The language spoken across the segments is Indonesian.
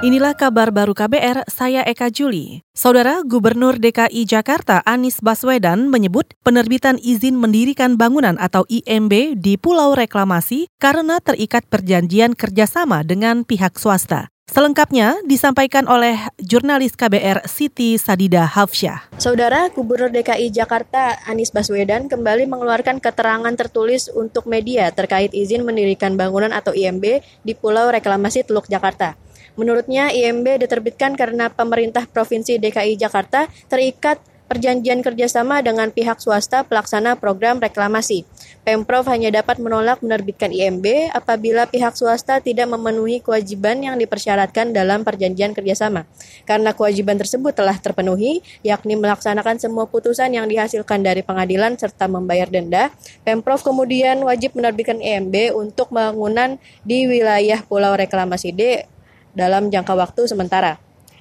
Inilah kabar baru KBR, saya Eka Juli. Saudara Gubernur DKI Jakarta Anies Baswedan menyebut penerbitan izin mendirikan bangunan atau IMB di Pulau Reklamasi karena terikat perjanjian kerjasama dengan pihak swasta. Selengkapnya disampaikan oleh jurnalis KBR Siti Sadida Hafsyah. Saudara Gubernur DKI Jakarta Anies Baswedan kembali mengeluarkan keterangan tertulis untuk media terkait izin mendirikan bangunan atau IMB di Pulau Reklamasi Teluk Jakarta. Menurutnya, IMB diterbitkan karena pemerintah Provinsi DKI Jakarta terikat perjanjian kerjasama dengan pihak swasta pelaksana program reklamasi. Pemprov hanya dapat menolak menerbitkan IMB apabila pihak swasta tidak memenuhi kewajiban yang dipersyaratkan dalam perjanjian kerjasama. Karena kewajiban tersebut telah terpenuhi, yakni melaksanakan semua putusan yang dihasilkan dari pengadilan serta membayar denda, Pemprov kemudian wajib menerbitkan IMB untuk bangunan di wilayah Pulau Reklamasi D dalam jangka waktu sementara.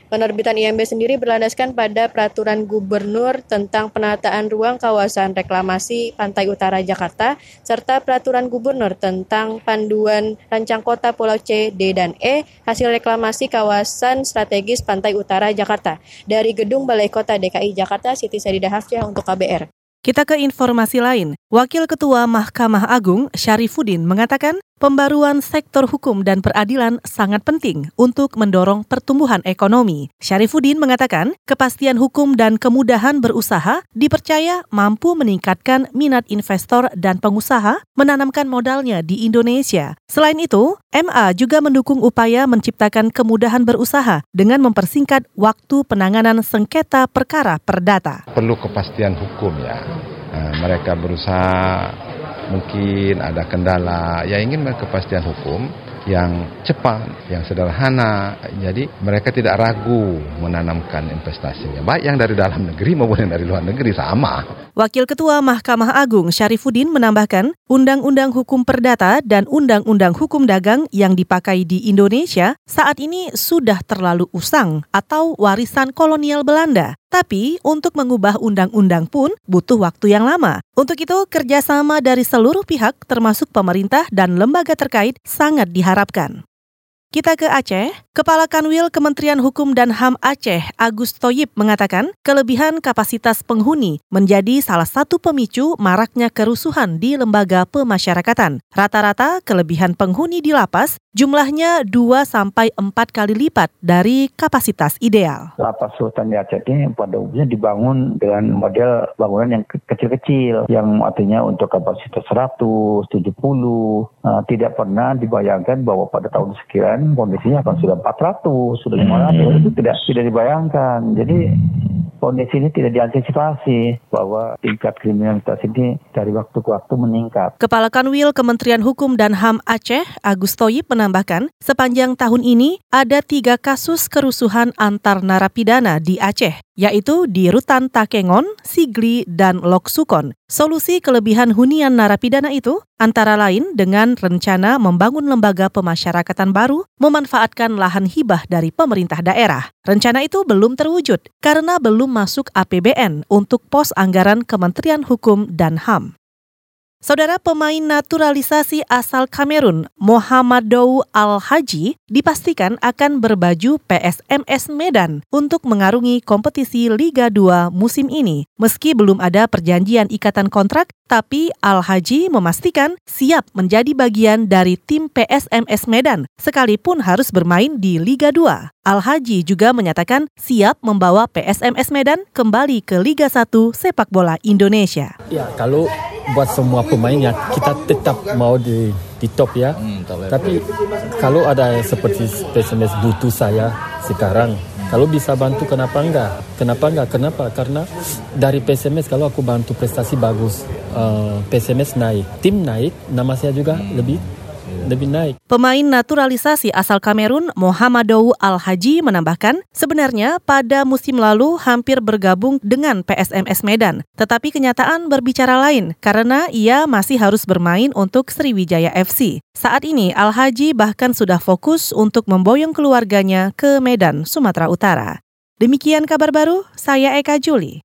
Penerbitan IMB sendiri berlandaskan pada peraturan gubernur tentang penataan ruang kawasan reklamasi Pantai Utara Jakarta serta peraturan gubernur tentang panduan rancang kota Pulau C, D, dan E hasil reklamasi kawasan strategis Pantai Utara Jakarta. Dari Gedung Balai Kota DKI Jakarta, Siti Sadida Hafsyah untuk KBR. Kita ke informasi lain. Wakil Ketua Mahkamah Agung Syarifuddin mengatakan Pembaruan sektor hukum dan peradilan sangat penting untuk mendorong pertumbuhan ekonomi. Syarifuddin mengatakan, kepastian hukum dan kemudahan berusaha dipercaya mampu meningkatkan minat investor dan pengusaha menanamkan modalnya di Indonesia. Selain itu, MA juga mendukung upaya menciptakan kemudahan berusaha dengan mempersingkat waktu penanganan sengketa perkara perdata. Perlu kepastian hukum ya. Nah, mereka berusaha mungkin ada kendala, ya ingin kepastian hukum yang cepat, yang sederhana. Jadi mereka tidak ragu menanamkan investasinya, baik yang dari dalam negeri maupun yang dari luar negeri sama. Wakil Ketua Mahkamah Agung Syarifuddin menambahkan, Undang-Undang Hukum Perdata dan Undang-Undang Hukum Dagang yang dipakai di Indonesia saat ini sudah terlalu usang atau warisan kolonial Belanda. Tapi untuk mengubah undang-undang pun butuh waktu yang lama. Untuk itu, kerjasama dari seluruh pihak termasuk pemerintah dan lembaga terkait sangat diharapkan. Kita ke Aceh. Kepala Kanwil Kementerian Hukum dan HAM Aceh, Agus Toyib, mengatakan kelebihan kapasitas penghuni menjadi salah satu pemicu maraknya kerusuhan di lembaga pemasyarakatan. Rata-rata kelebihan penghuni di lapas jumlahnya 2 sampai 4 kali lipat dari kapasitas ideal. Lapas Sultan di Aceh ini pada umumnya dibangun dengan model bangunan yang kecil-kecil, yang artinya untuk kapasitas 100, 70, uh, tidak pernah dibayangkan bahwa pada tahun sekian kan kondisinya kan sudah 400, sudah 500 hmm. itu tidak tidak dibayangkan. Jadi kondisi ini tidak diantisipasi bahwa tingkat kriminalitas ini dari waktu ke waktu meningkat. Kepala Kanwil Kementerian Hukum dan HAM Aceh, Agus Toyib menambahkan, sepanjang tahun ini ada tiga kasus kerusuhan antar narapidana di Aceh yaitu di Rutan Takengon, Sigli, dan Loksukon. Solusi kelebihan hunian narapidana itu antara lain dengan rencana membangun lembaga pemasyarakatan baru, memanfaatkan lahan hibah dari pemerintah daerah. Rencana itu belum terwujud karena belum masuk APBN untuk pos anggaran Kementerian Hukum dan HAM. Saudara pemain naturalisasi asal Kamerun, Mohamedou Al-Haji, dipastikan akan berbaju PSMS Medan untuk mengarungi kompetisi Liga 2 musim ini. Meski belum ada perjanjian ikatan kontrak, tapi Al-Haji memastikan siap menjadi bagian dari tim PSMS Medan, sekalipun harus bermain di Liga 2. Al-Haji juga menyatakan siap membawa PSMS Medan kembali ke Liga 1 sepak bola Indonesia. Ya, kalau buat semua pemain yang kita tetap mau di di top ya. Hmm, Tapi kalau ada seperti PSMS butuh saya sekarang, kalau bisa bantu kenapa enggak? Kenapa enggak? Kenapa? Karena dari PSMS kalau aku bantu prestasi bagus, uh, eh, PSMS naik, tim naik, nama saya juga hmm. lebih lebih naik. Pemain naturalisasi asal Kamerun Mohamedou Al-Haji menambahkan, sebenarnya pada musim lalu hampir bergabung dengan PSMS Medan, tetapi kenyataan berbicara lain karena ia masih harus bermain untuk Sriwijaya FC. Saat ini Al-Haji bahkan sudah fokus untuk memboyong keluarganya ke Medan, Sumatera Utara. Demikian kabar baru, saya Eka Juli.